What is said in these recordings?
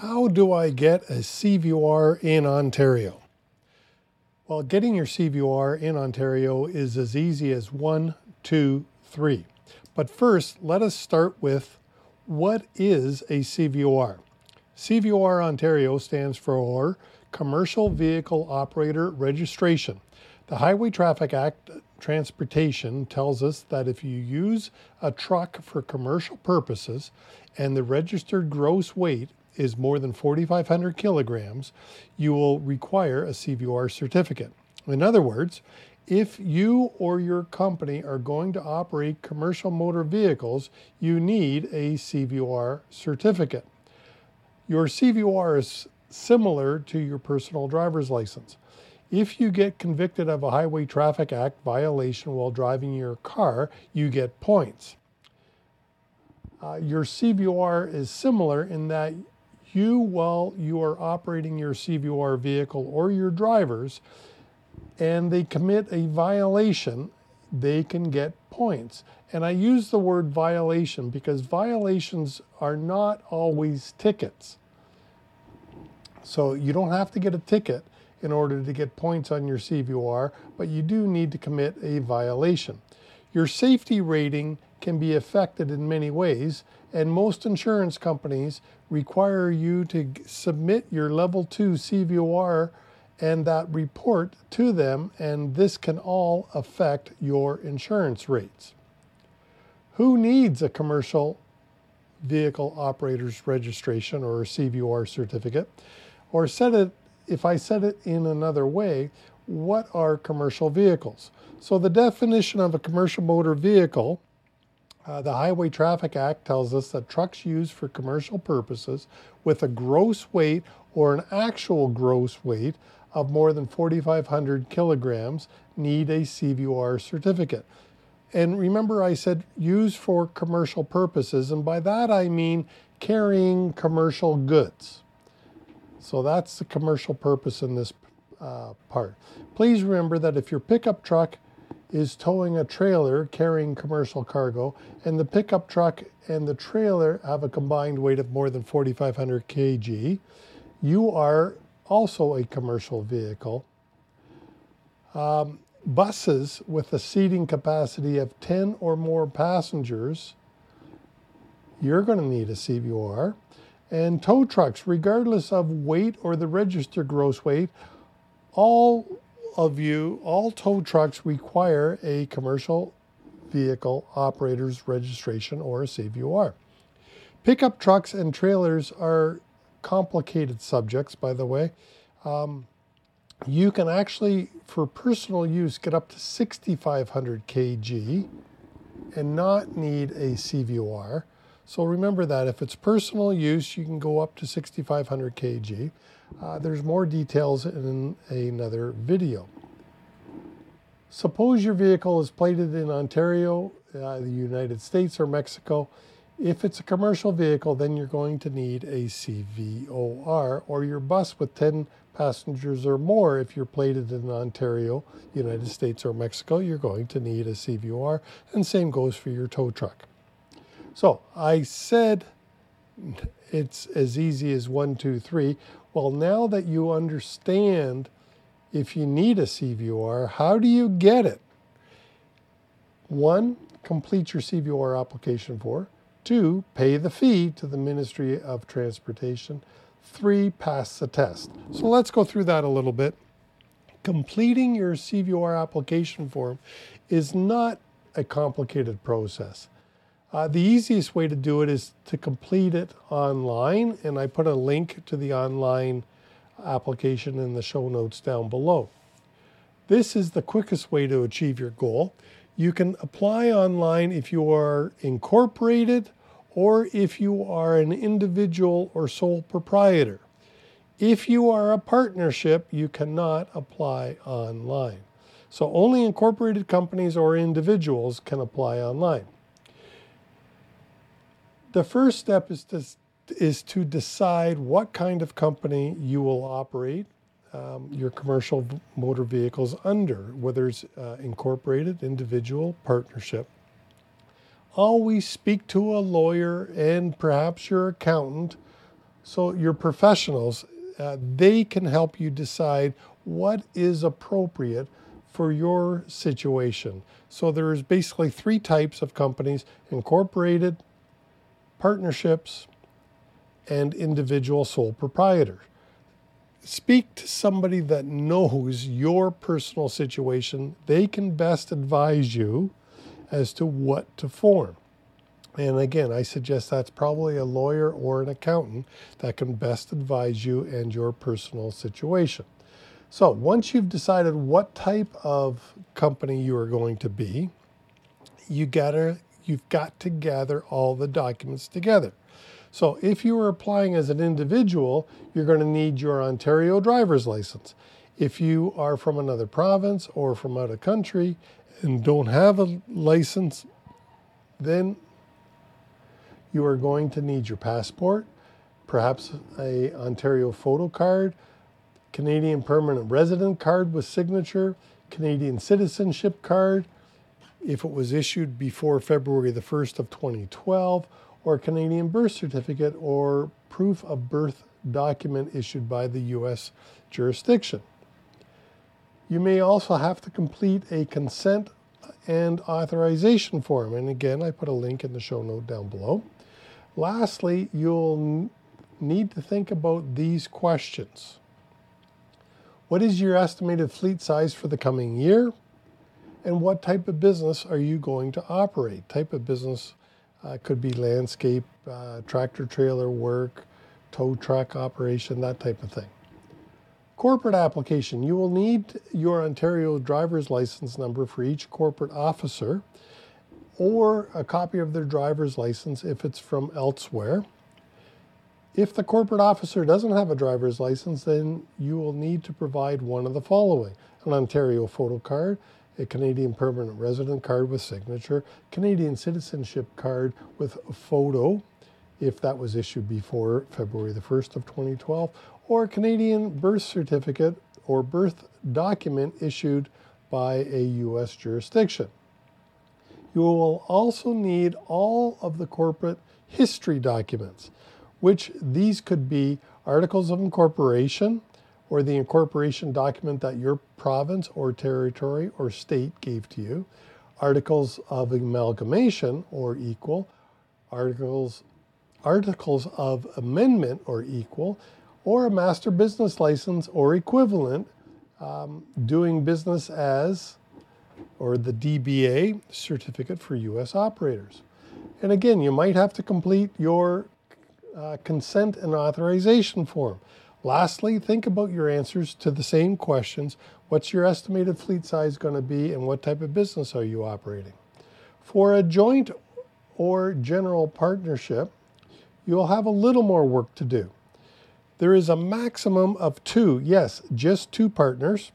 How do I get a CVOR in Ontario? Well, getting your CVOR in Ontario is as easy as one, two, three. But first, let us start with what is a CVOR? CVOR Ontario stands for Commercial Vehicle Operator Registration. The Highway Traffic Act Transportation tells us that if you use a truck for commercial purposes and the registered gross weight is more than 4,500 kilograms, you will require a CVOR certificate. In other words, if you or your company are going to operate commercial motor vehicles, you need a CVOR certificate. Your CVOR is similar to your personal driver's license. If you get convicted of a Highway Traffic Act violation while driving your car, you get points. Uh, your CVOR is similar in that you, while you are operating your CVOR vehicle or your drivers, and they commit a violation, they can get points. And I use the word violation because violations are not always tickets. So you don't have to get a ticket in order to get points on your CVOR, but you do need to commit a violation. Your safety rating can be affected in many ways, and most insurance companies require you to submit your level 2 CVOR and that report to them, and this can all affect your insurance rates. Who needs a commercial vehicle operator's registration or a CVOR certificate? Or said it if I said it in another way, what are commercial vehicles? So the definition of a commercial motor vehicle, uh, the Highway Traffic Act tells us that trucks used for commercial purposes with a gross weight or an actual gross weight of more than 4,500 kilograms need a CVOR certificate. And remember, I said used for commercial purposes, and by that I mean carrying commercial goods. So that's the commercial purpose in this uh, part. Please remember that if your pickup truck is towing a trailer carrying commercial cargo, and the pickup truck and the trailer have a combined weight of more than 4,500 kg, you are also a commercial vehicle. Um, buses with a seating capacity of 10 or more passengers, you're going to need a CVOR and tow trucks, regardless of weight or the registered gross weight, all of you, all tow trucks require a commercial vehicle operator's registration or a CVOR. Pickup trucks and trailers are complicated subjects, by the way. Um, you can actually, for personal use, get up to 6,500 kg and not need a CVOR. So remember that if it's personal use, you can go up to 6,500 kg. Uh, there's more details in another video. Suppose your vehicle is plated in Ontario, uh, the United States, or Mexico. If it's a commercial vehicle, then you're going to need a CVOR, or your bus with 10 passengers or more. If you're plated in Ontario, United States, or Mexico, you're going to need a CVOR, and same goes for your tow truck. So I said it's as easy as one, two, three. Well, now that you understand if you need a CVOR, how do you get it? One, complete your CVOR application for. Two, pay the fee to the Ministry of Transportation. Three, pass the test. So let's go through that a little bit. Completing your CVOR application form is not a complicated process. Uh, the easiest way to do it is to complete it online, and I put a link to the online application in the show notes down below. This is the quickest way to achieve your goal. You can apply online if you are incorporated or if you are an individual or sole proprietor. If you are a partnership, you cannot apply online. So only incorporated companies or individuals can apply online. The first step is to, is to decide what kind of company you will operate um, your commercial motor vehicles under, whether it's uh, incorporated, individual, partnership. Always speak to a lawyer and perhaps your accountant So your professionals, uh, they can help you decide what is appropriate for your situation. So there's basically three types of companies, incorporated, partnerships, and individual sole proprietors. Speak to somebody that knows your personal situation. They can best advise you as to what to form. And again, I suggest that's probably a lawyer or an accountant that can best advise you and your personal situation. So, once you've decided what type of company you are going to be, you gotta, you've got to gather all the documents together. So, if you are applying as an individual, you're going to need your Ontario driver's license. If you are from another province or from out of country and don't have a license, then you are going to need your passport, perhaps a Ontario photo card, Canadian permanent resident card with signature, Canadian citizenship card, if it was issued before February the 1st of 2012, or a Canadian birth certificate or proof of birth document issued by the U.S. jurisdiction. You may also have to complete a consent and authorization form. And again, I put a link in the show note down below. Lastly, you'll need to think about these questions. What is your estimated fleet size for the coming year? And what type of business are you going to operate? Type of business uh, could be landscape, uh, tractor trailer work, tow truck operation, that type of thing. Corporate application. You will need your Ontario driver's license number for each corporate officer or a copy of their driver's license if it's from elsewhere. If the corporate officer doesn't have a driver's license, then you will need to provide one of the following an Ontario photo card, a Canadian permanent resident card with signature, Canadian citizenship card with a photo, if that was issued before February the 1st of 2012, or Canadian birth certificate or birth document issued by a U.S. jurisdiction. You will also need all of the corporate history documents which these could be articles of incorporation or the incorporation document that your province or territory or state gave to you, articles of amalgamation or equal, articles articles of amendment or equal, or a master business license or equivalent, um, doing business as, or the DBA certificate for U.S. operators. And again, you might have to complete your uh, consent and authorization form. Lastly, think about your answers to the same questions. What's your estimated fleet size going to be and what type of business are you operating? For a joint or general partnership, you'll have a little more work to do. There is a maximum of two, yes, just two partners.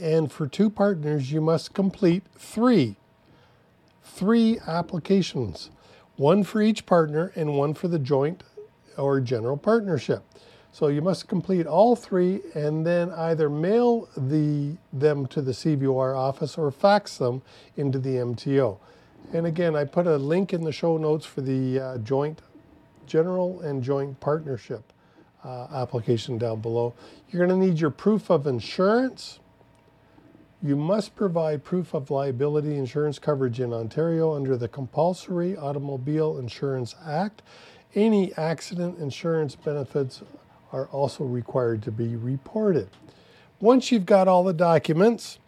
And for two partners, you must complete three, three applications one for each partner and one for the joint or general partnership. So you must complete all three and then either mail the, them to the CVOR office or fax them into the MTO. And again, I put a link in the show notes for the uh, joint general and joint partnership uh, application down below. You're going to need your proof of insurance, you must provide proof of liability insurance coverage in Ontario under the Compulsory Automobile Insurance Act. Any accident insurance benefits are also required to be reported. Once you've got all the documents,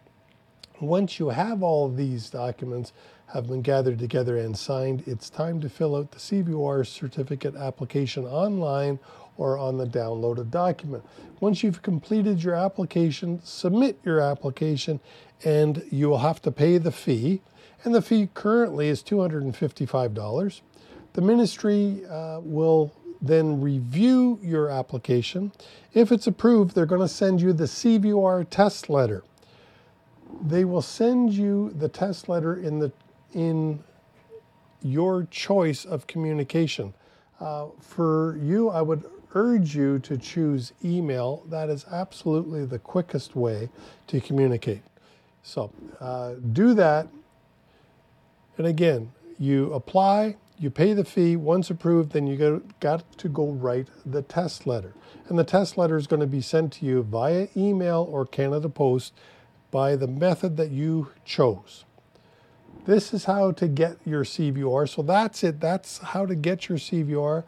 once you have all these documents have been gathered together and signed, it's time to fill out the CVOR certificate application online or on the downloaded document. Once you've completed your application, submit your application and you will have to pay the fee. And the fee currently is $255. The ministry uh, will then review your application. If it's approved, they're going to send you the CVOR test letter. They will send you the test letter in the in your choice of communication. Uh, for you, I would urge you to choose email. That is absolutely the quickest way to communicate. So uh, do that. And again, you apply, You pay the fee. Once approved, then you got to go write the test letter. And the test letter is going to be sent to you via email or Canada Post by the method that you chose. This is how to get your CVOR. So that's it. That's how to get your CVOR.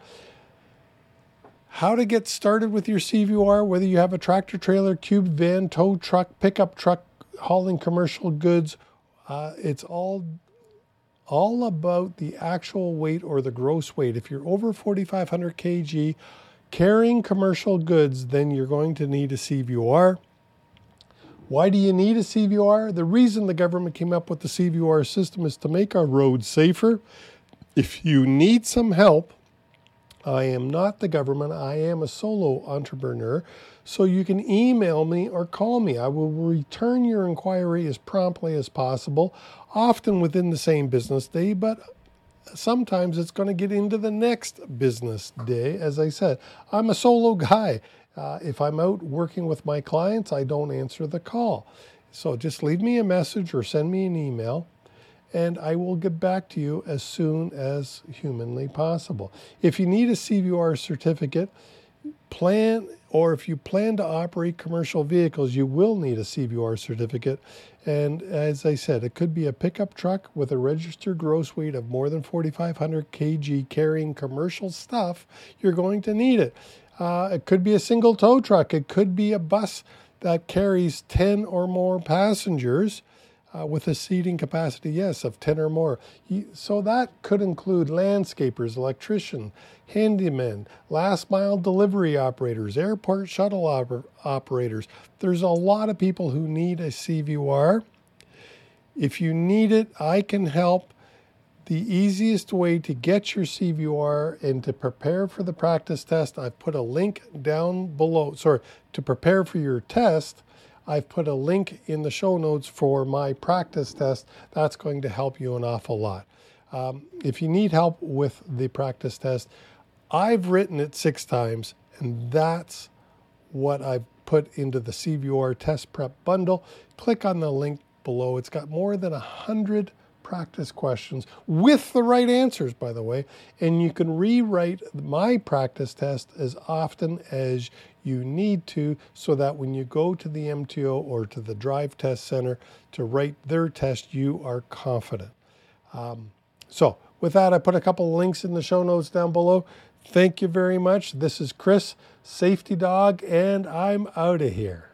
How to get started with your CVOR, whether you have a tractor trailer, cube van, tow truck, pickup truck, hauling commercial goods. Uh, it's all all about the actual weight or the gross weight. If you're over 4,500 kg carrying commercial goods, then you're going to need a CVOR. Why do you need a CVOR? The reason the government came up with the CVOR system is to make our roads safer. If you need some help, I am not the government. I am a solo entrepreneur. So you can email me or call me. I will return your inquiry as promptly as possible, often within the same business day, but sometimes it's going to get into the next business day. As I said, I'm a solo guy. Uh, if I'm out working with my clients, I don't answer the call. So just leave me a message or send me an email and I will get back to you as soon as humanly possible. If you need a CVOR certificate, plan or if you plan to operate commercial vehicles, you will need a CVOR certificate. And as I said, it could be a pickup truck with a registered gross weight of more than 4,500 kg carrying commercial stuff. You're going to need it. Uh, it could be a single tow truck. It could be a bus that carries 10 or more passengers uh, with a seating capacity, yes, of 10 or more. So that could include landscapers, electrician, handymen, last mile delivery operators, airport shuttle oper- operators. There's a lot of people who need a CVOR. If you need it, I can help. The easiest way to get your CVOR and to prepare for the practice test, I've put a link down below. Sorry, to prepare for your test, I've put a link in the show notes for my practice test. That's going to help you an awful lot. Um, if you need help with the practice test, I've written it six times, and that's what I've put into the CVOR test prep bundle. Click on the link below. It's got more than a hundred practice questions with the right answers, by the way. And you can rewrite my practice test as often as you need to so that when you go to the MTO or to the drive test center to write their test, you are confident. Um, so, with that, I put a couple links in the show notes down below. Thank you very much. This is Chris, Safety Dawg, and I'm out of here.